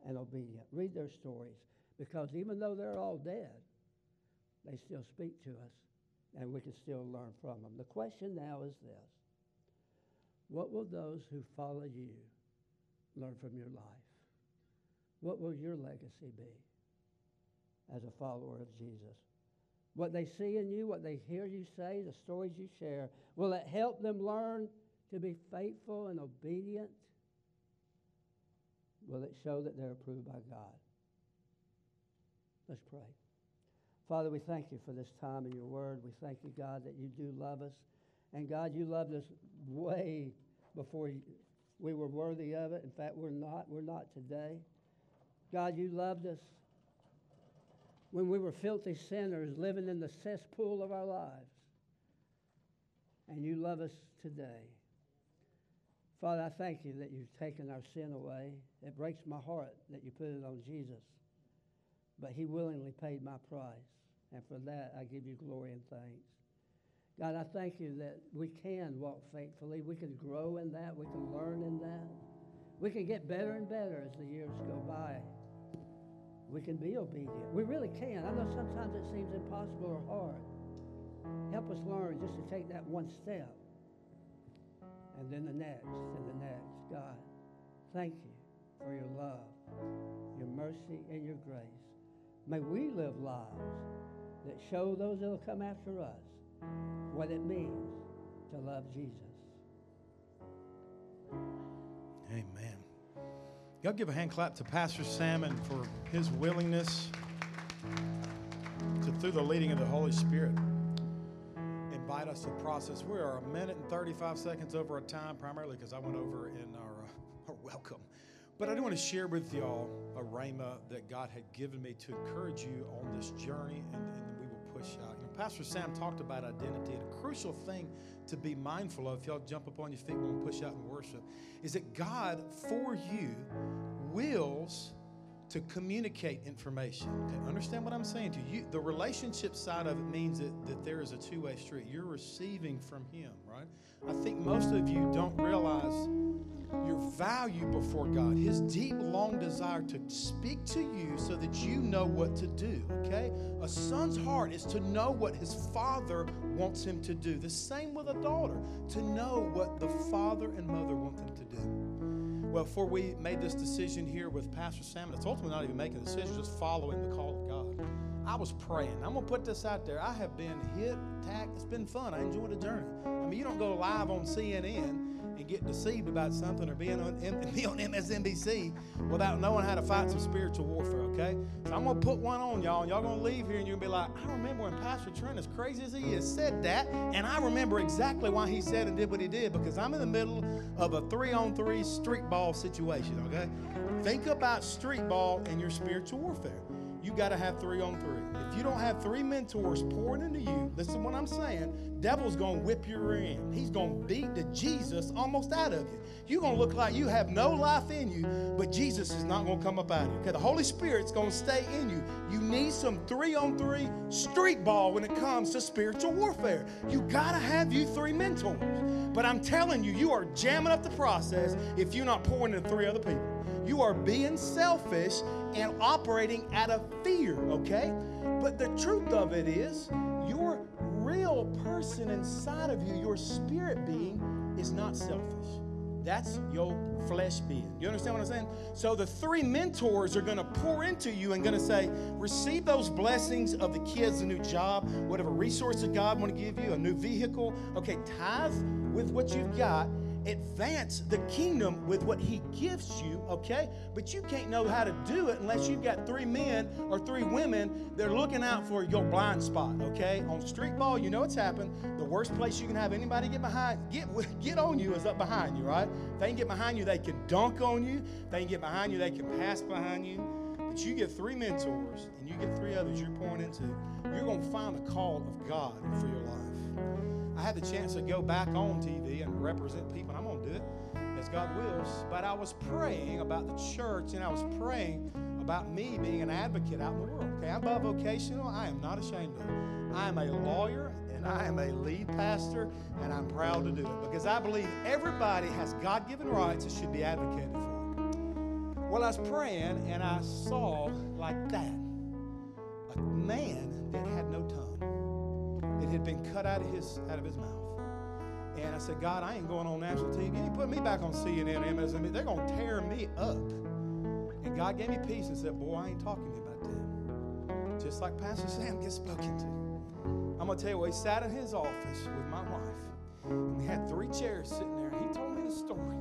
and obedient. Read their stories because even though they're all dead, they still speak to us and we can still learn from them. The question now is this What will those who follow you learn from your life? What will your legacy be as a follower of Jesus? What they see in you, what they hear you say, the stories you share, will it help them learn to be faithful and obedient? Will it show that they're approved by God? Let's pray. Father, we thank you for this time in your word. We thank you, God, that you do love us. And God, you loved us way before we were worthy of it. In fact, we're not. We're not today. God, you loved us when we were filthy sinners living in the cesspool of our lives. And you love us today. Father, I thank you that you've taken our sin away. It breaks my heart that you put it on Jesus. But he willingly paid my price. And for that, I give you glory and thanks. God, I thank you that we can walk faithfully. We can grow in that. We can learn in that. We can get better and better as the years go by. We can be obedient. We really can. I know sometimes it seems impossible or hard. Help us learn just to take that one step and then the next and the next. God, thank you for your love, your mercy, and your grace. May we live lives that show those that will come after us what it means to love Jesus. Amen. Y'all give a hand clap to Pastor Salmon for his willingness to, through the leading of the Holy Spirit, invite us to process. We are a minute and 35 seconds over our time, primarily because I went over in our, uh, our welcome. But I do want to share with y'all a rhema that God had given me to encourage you on this journey, and, You know, Pastor Sam talked about identity, and a crucial thing to be mindful of, if y'all jump up on your feet we push out and worship, is that God, for you, wills to communicate information. Okay, understand what I'm saying to you. The relationship side of it means that, that there is a two way street. You're receiving from Him, right? I think most of you don't realize your value before God, His deep, long desire to speak to you so that you know what to do, okay? A son's heart is to know what his father wants him to do. The same with a daughter, to know what the father and mother want them to do. Well, before we made this decision here with Pastor Sam, it's ultimately not even making a decision, just following the call of God. I was praying. I'm going to put this out there. I have been hit, attacked. It's been fun. I enjoyed the journey. I mean, you don't go live on CNN and get deceived about something or being on, be on MSNBC without knowing how to fight some spiritual warfare, okay? So I'm going to put one on y'all, and y'all going to leave here and you're going to be like, I remember when Pastor Trent, as crazy as he is, said that, and I remember exactly why he said and did what he did because I'm in the middle of a three on three street ball situation, okay? Think about street ball in your spiritual warfare you got to have three on three. If you don't have three mentors pouring into you, listen to what I'm saying, devil's to whip your end. He's to beat the Jesus almost out of you. You're to look like you have no life in you, but Jesus is not to come up out of you. Okay, the Holy Spirit's to stay in you. You need some three on three street ball when it comes to spiritual warfare. You got to have you three mentors. But I'm telling you, you are jamming up the process if you're not pouring into three other people. You are being selfish and operating out of fear, okay? But the truth of it is, your real person inside of you, your spirit being, is not selfish. That's your flesh being. You understand what I'm saying? So the three mentors are going to pour into you and going to say, receive those blessings of the kids, a new job, whatever resources God want to give you, a new vehicle. Okay, tithe with what you've got advance the kingdom with what he gives you, okay? But you can't know how to do it unless you've got three men or three women that are looking out for your blind spot, okay? On street ball, you know it's happened. The worst place you can have anybody get behind, get get on you is up behind you, right? If they can get behind you, they can dunk on you. If they can get behind you, they can pass behind you. But you get three mentors and you get three others you're pouring into, you're going to find the call of God for your life. I had the chance to go back on TV and represent people, and I'm going to do it as God wills. But I was praying about the church, and I was praying about me being an advocate out in the world. Okay, I'm bivocational. I am not ashamed of it. I am a lawyer, and I am a lead pastor, and I'm proud to do it because I believe everybody has God given rights and should be advocated for. Well, I was praying, and I saw like that a man that had no tongue it had been cut out of his out of his mouth. And I said, God, I ain't going on national TV. You put me back on CNN, MSNBC. They're going to tear me up. And God gave me peace and said, Boy, I ain't talking to you about that. Just like Pastor Sam gets spoken to. I'm going to tell you what, he sat in his office with my wife. And we had three chairs sitting there. And he told me the story.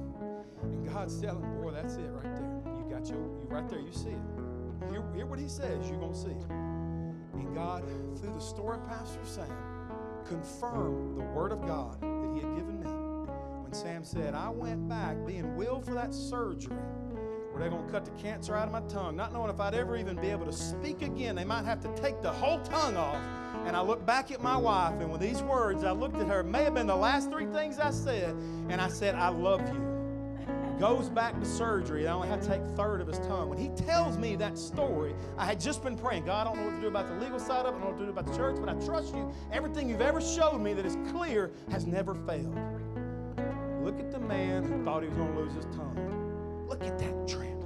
And God's telling, Boy, that's it right there. You got your, you right there, you see it. Hear, hear what he says, you're going to see it. And God, through the story Pastor Sam, confirm the word of God that he had given me. When Sam said, I went back being willed for that surgery where they're going to cut the cancer out of my tongue, not knowing if I'd ever even be able to speak again. They might have to take the whole tongue off. And I looked back at my wife, and with these words, I looked at her. It may have been the last three things I said, and I said, I love you goes back to surgery. And I only had to take third of his tongue. When he tells me that story, I had just been praying, God, I don't know what to do about the legal side of it, I don't know what to do about the church, but I trust you. Everything you've ever showed me that is clear has never failed. Look at the man who thought he was going to lose his tongue. Look at that trend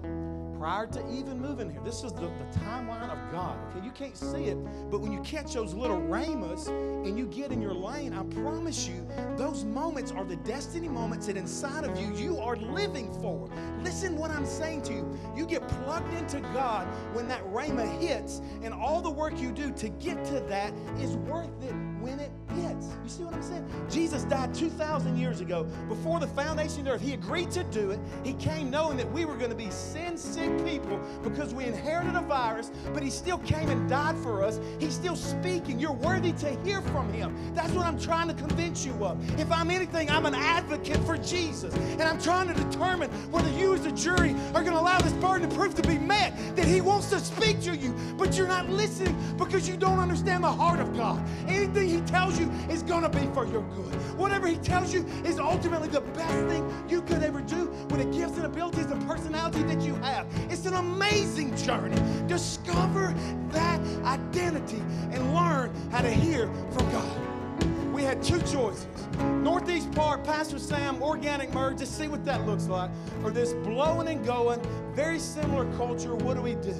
prior to even moving here. This is the, the timeline of God. Okay, you can't see it, but when you catch those little rhemas and you get in your lane, I promise you, those moments are the destiny moments that inside of you you are living for. Listen what I'm saying to you. You get plugged into God when that rhema hits, and all the work you do to get to that is worth it when it hits. You see what I'm saying? Jesus died 2,000 years ago. Before the foundation of the earth, He agreed to do it. He came knowing that we were going to be sin sick people because we inherited a virus, but He still came and died for us. He's still speaking. You're worthy to hear from Him. That's what I'm trying to convince you of. If I'm anything, I'm an advocate for Jesus. And I'm trying to determine whether you, as a jury, are going to allow this burden of proof to be met that He wants to speak to you, but you're not listening because you don't understand the heart of God. Anything He tells you is going to be for your good. Whatever He tells you is ultimately the best thing you could ever do with the gifts and abilities and personality that you have. It's an amazing journey. Discover that identity and learn how to hear from God. We had two choices. Northeast Park, Pastor Sam, organic merge, just see what that looks like. Or this blowing and going, very similar culture. What do we do?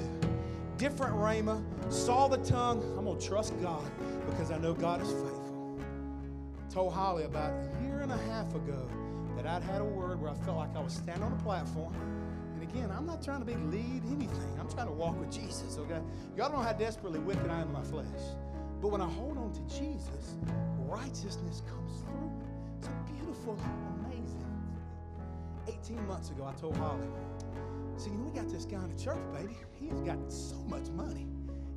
Different Rhema, saw the tongue. I'm going to trust God because I know God is faithful. Told Holly about a year and a half ago that I'd had a word where I felt like I was standing on a platform. And again, I'm not trying to be lead anything. I'm trying to walk with Jesus, okay? Y'all don't know how desperately wicked I am in my flesh. But when I hold on to Jesus, righteousness comes through. It's a beautiful, amazing. 18 months ago, I told Holly, see, we got this guy in the church, baby. He has got so much money.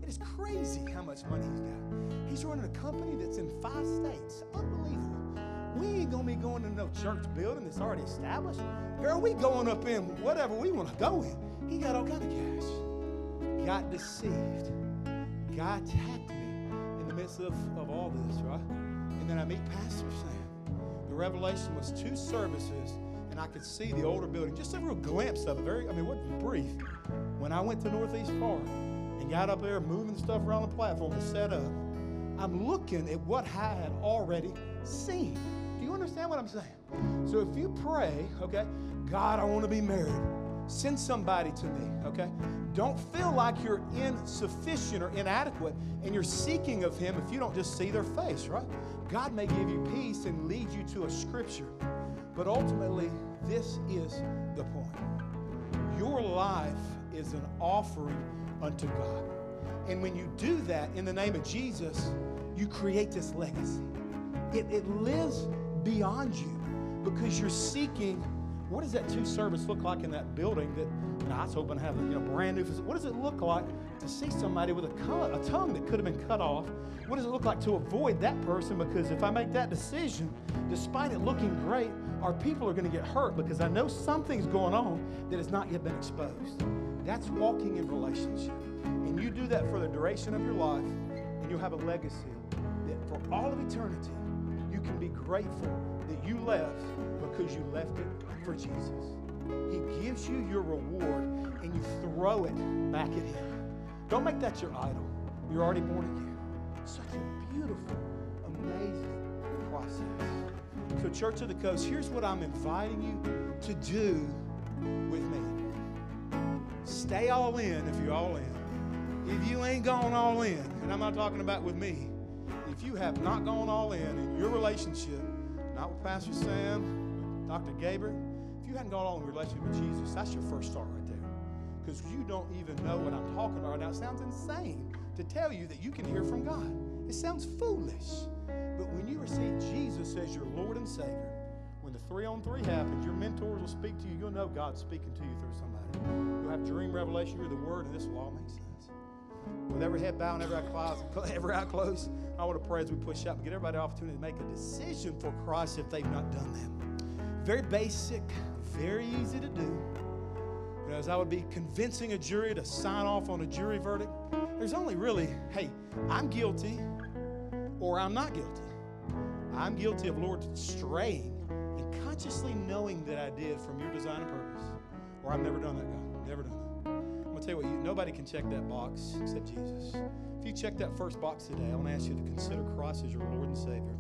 It is crazy how much money he's got. He's running a company that's in five states. Unbelievable. We ain't gonna be going to no church building that's already established. Girl, we going up in whatever we want to go in. He got all kind of cash. Got deceived. God attacked me in the midst of, of all this, right? And then I meet Pastor Sam. The revelation was two services, and I could see the older building, just a real glimpse of it. Very, I mean, what brief. When I went to Northeast Park and got up there moving stuff around the platform to set up, I'm looking at what I had already seen. Do you understand what I'm saying? So if you pray, okay, God, I want to be married, send somebody to me, okay? Don't feel like you're insufficient or inadequate and you're seeking of Him if you don't just see their face, right? God may give you peace and lead you to a scripture, but ultimately, this is the point. Your life is an offering unto God. And when you do that in the name of Jesus, you create this legacy. It, it lives beyond you because you're seeking what does that two service look like in that building that you know, I was hoping to have you know brand new what does it look like to see somebody with a, cut, a tongue that could have been cut off what does it look like to avoid that person because if I make that decision despite it looking great our people are going to get hurt because I know something's going on that has not yet been exposed that's walking in relationship and you do that for the duration of your life and you'll have a legacy that for all of eternity you can be grateful that you left because you left it for Jesus. He gives you your reward and you throw it back at Him. Don't make that your idol. You're already born again. Such a beautiful, amazing process. So, Church of the Coast, here's what I'm inviting you to do with me. Stay all in if you're all in. If you ain't gone all in, and I'm not talking about with me, if you have not gone all in in your relationship, not with Pastor Sam, Dr. Gabriel, if you hadn't gone all in relationship with Jesus, that's your first start right there. Because you don't even know what I'm talking about right now. It sounds insane to tell you that you can hear from God. It sounds foolish. But when you receive Jesus as your Lord and Savior, when the three on three happens, your mentors will speak to you. You'll know God's speaking to you through somebody. You'll have dream revelation, you're the Word, and this will all make sense. With every head bowed and every eye closed, every eye closed, I want to pray as we push up and get everybody the opportunity to make a decision for Christ if they've not done that. Very basic, very easy to do. You know, as I would be convincing a jury to sign off on a jury verdict, there's only really, hey, I'm guilty or I'm not guilty. I'm guilty of, Lord, straying and consciously knowing that I did from your design and purpose, or I've never done that, God. Never done that. I'm going to tell you what, you, nobody can check that box except Jesus. If you check that first box today, I want to ask you to consider Christ as your Lord and Savior.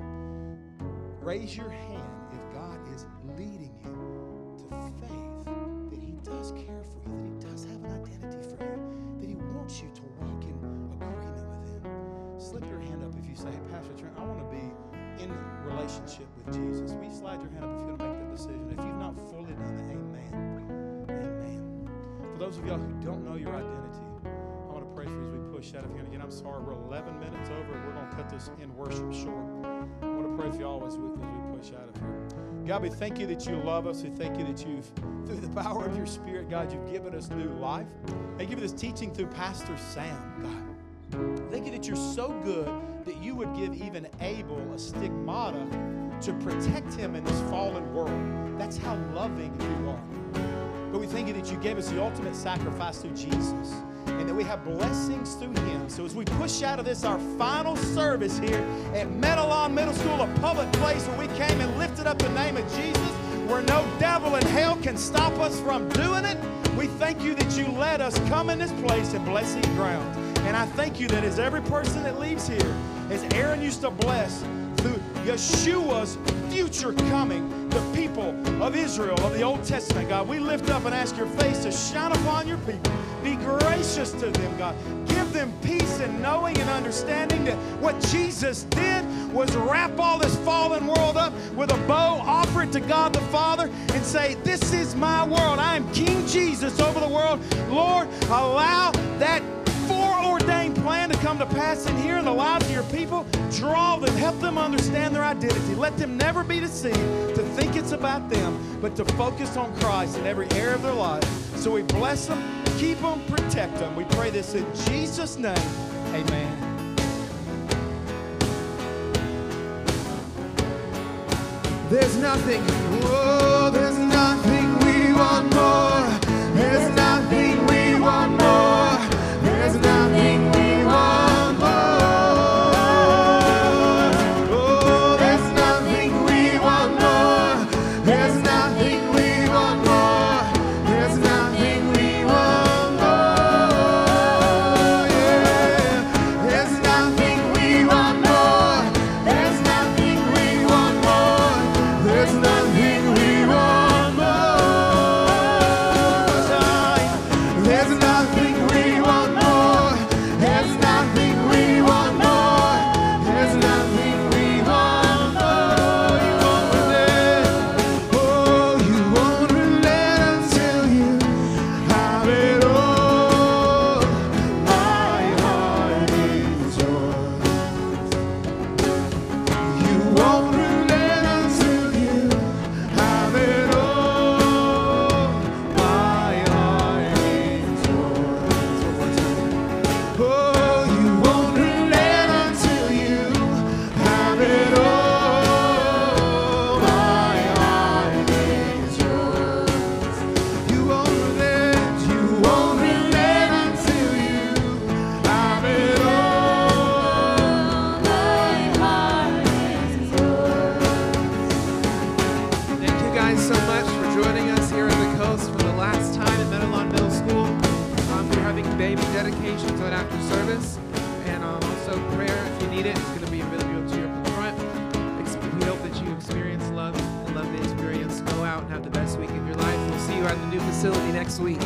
Raise your hand if God is leading you to faith that He does care for you, that He does have an identity for you, that He wants you to walk in agreement with Him. Slip your hand up if you say, Hey, Pastor Trent, I want to be in relationship with Jesus. Will you slide your hand up if you're going to make that decision? If you've not fully done it, amen. For those of y'all who don't know your identity, I want to pray for you as we push out of here. And again, I'm sorry, we're 11 minutes over. We're going to cut this in worship short. I want to pray for y'all as we, as we push out of here. God, we thank you that you love us. We thank you that you've, through the power of your Spirit, God, you've given us new life. Thank you for this teaching through Pastor Sam, God. Thank you that you're so good that you would give even Abel a stigmata to protect him in this fallen world. That's how loving you are. But we thank you that you gave us the ultimate sacrifice through Jesus and that we have blessings through him. So as we push out of this, our final service here at Meadowlawn Middle School, a public place where we came and lifted up the name of Jesus, where no devil in hell can stop us from doing it, we thank you that you let us come in this place and bless these grounds. And I thank you that as every person that leaves here, as Aaron used to bless through Yeshua's future coming, the people of Israel of the Old Testament, God, we lift up and ask your face to shine upon your people. Be gracious to them, God. Give them peace and knowing and understanding that what Jesus did was wrap all this fallen world up with a bow, offer it to God the Father, and say, This is my world. I am King Jesus over the world. Lord, allow that foreordained plan to come to pass in here in the lives of your people. Draw them, help them understand their identity. Let them never be deceived to think it's about them, but to focus on Christ in every area of their life. So we bless them, keep them, protect them. We pray this in Jesus' name. Amen. There's nothing, oh, there's nothing dedications right after service, and um, also prayer if you need it. It's going to be a video to you up front. We hope that you experience love and love the experience. Go out and have the best week of your life. We'll see you at the new facility next week.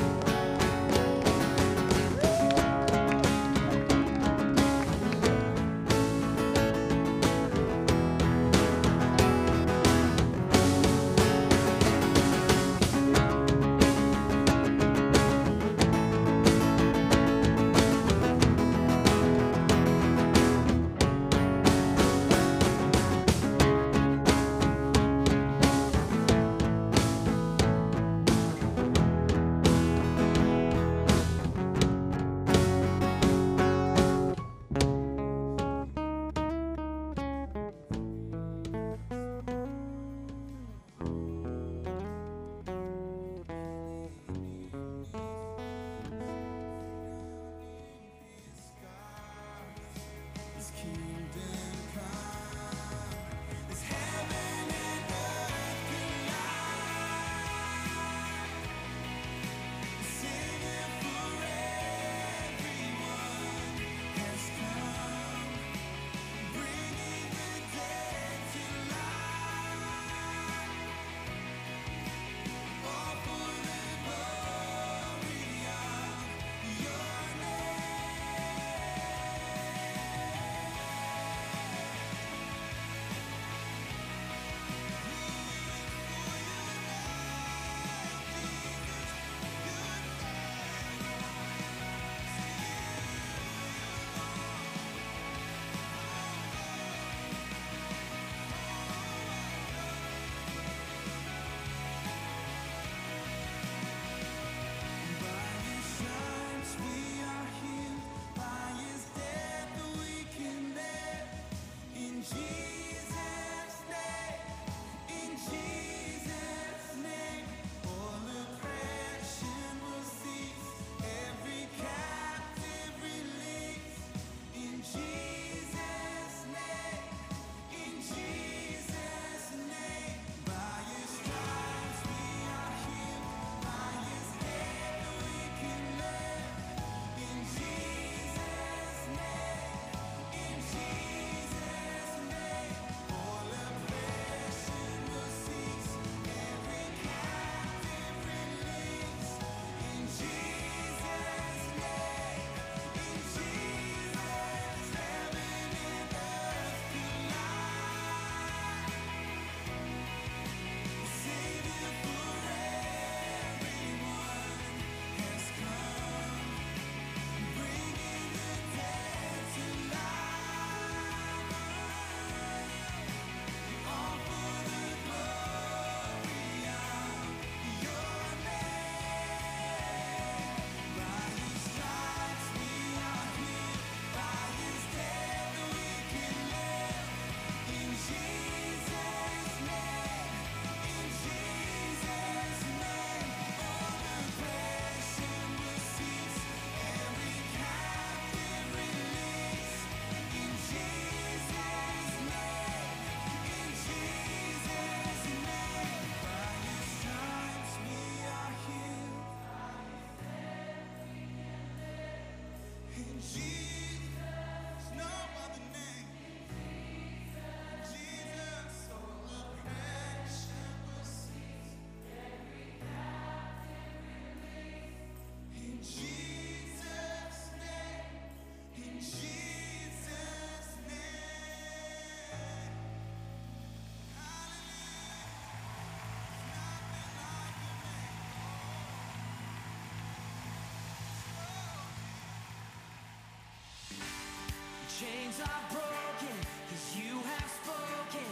Chains are broken, 'cause you have spoken.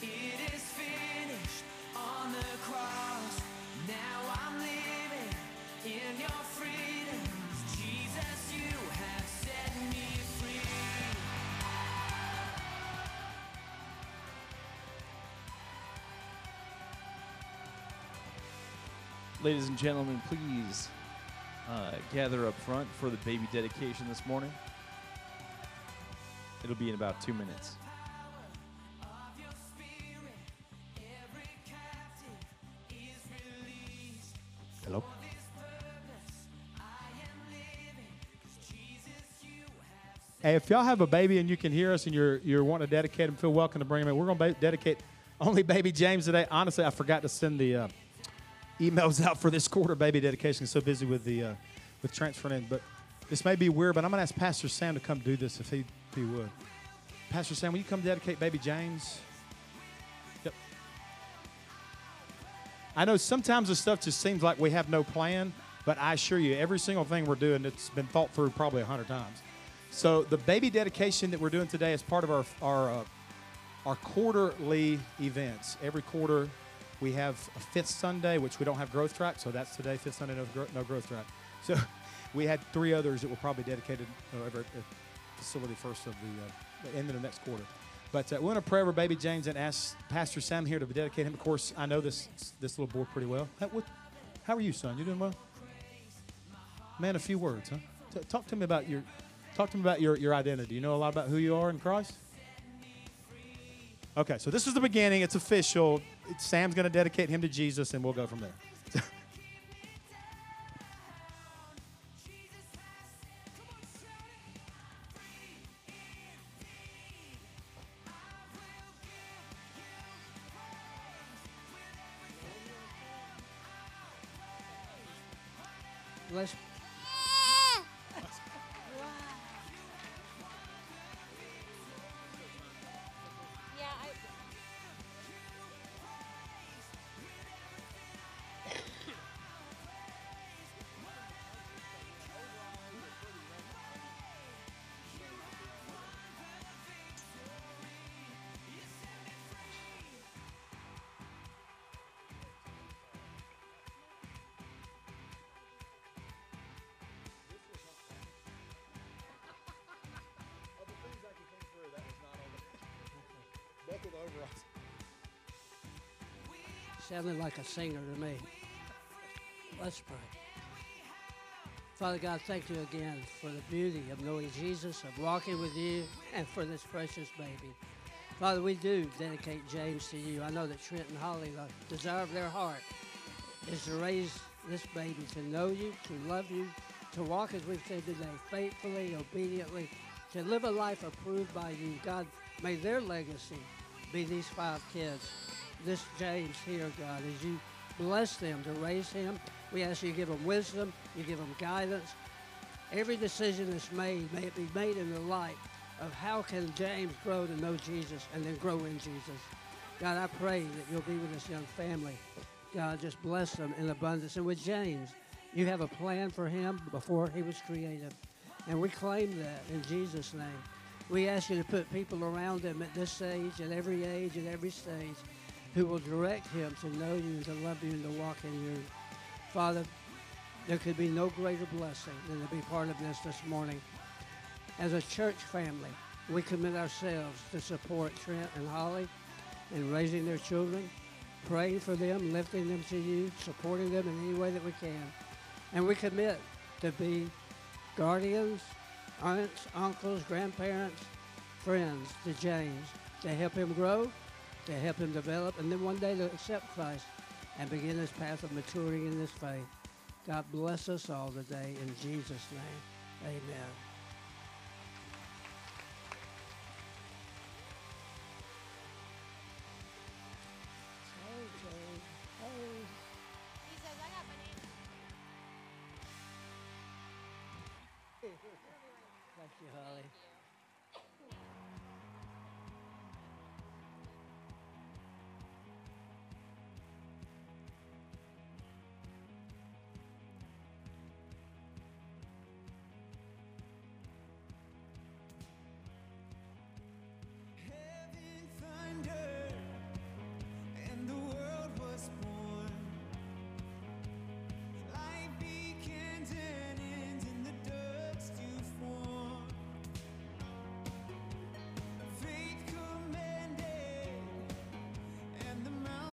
It is finished on the cross. Now I'm living in your freedom. Jesus, you have set me free. Ladies and gentlemen, please uh, gather up front for the baby dedication this morning. It'll be in about two minutes. Hello. Hey, if y'all have a baby and you can hear us and you're you're wanting to dedicate him, feel welcome to bring him in. We're going to ba- dedicate only baby James today. Honestly, I forgot to send the uh, emails out for this quarter baby dedication. So busy with the uh, with transferring in, but this may be weird. But I'm going to ask Pastor Sam to come do this if he if he would. Pastor Sam, will you come dedicate baby James? Yep. I know sometimes the stuff just seems like we have no plan, but I assure you, every single thing we're doing, it's been thought through probably a hundred times. So the baby dedication that we're doing today is part of our our uh, our quarterly events. Every quarter, we have a fifth Sunday, which we don't have growth track, so that's today. Fifth Sunday, no, no growth track. So we had three others that were probably dedicated uh, at the facility first of the, uh, the end of the next quarter. But uh, we want to pray over baby James and ask Pastor Sam here to dedicate him. Of course, I know this this little boy pretty well. How, what, how are you, son? You doing well? Man, a few words, huh? T- talk to me about your talk to me about your, your identity. You know a lot about who you are in Christ? Okay, so this is the beginning. It's official. Sam's going to dedicate him to Jesus, and we'll go from there. Sounded like a singer to me. Let's pray. Father God, thank you again for the beauty of knowing Jesus, of walking with you, and for this precious baby. Father, we do dedicate James to you. I know that Trent and Holly, the desire of their heart is to raise this baby to know you, to love you, to walk as we've said today, faithfully, obediently, to live a life approved by you. God, may their legacy be these five kids. This James here, God, as you bless them to raise him, we ask you to give them wisdom, you give them guidance. Every decision that's made, may it be made in the light of how can James grow to know Jesus and then grow in Jesus. God, I pray that you'll be with this young family. God, just bless them in abundance. And with James, you have a plan for him before he was created. And we claim that in Jesus' name. We ask you to put people around him at this age, at every age, at every stage, who will direct him to know you, to love you, and to walk in you. Father, there could be no greater blessing than to be part of this this morning. As a church family, we commit ourselves to support Trent and Holly in raising their children, praying for them, lifting them to you, supporting them in any way that we can. And we commit to be guardians, aunts, uncles, grandparents, friends to James, to help him grow, to help him develop, and then one day to accept Christ and begin his path of maturing in this faith. God bless us all today in Jesus' name. Amen. Thank you, Holly.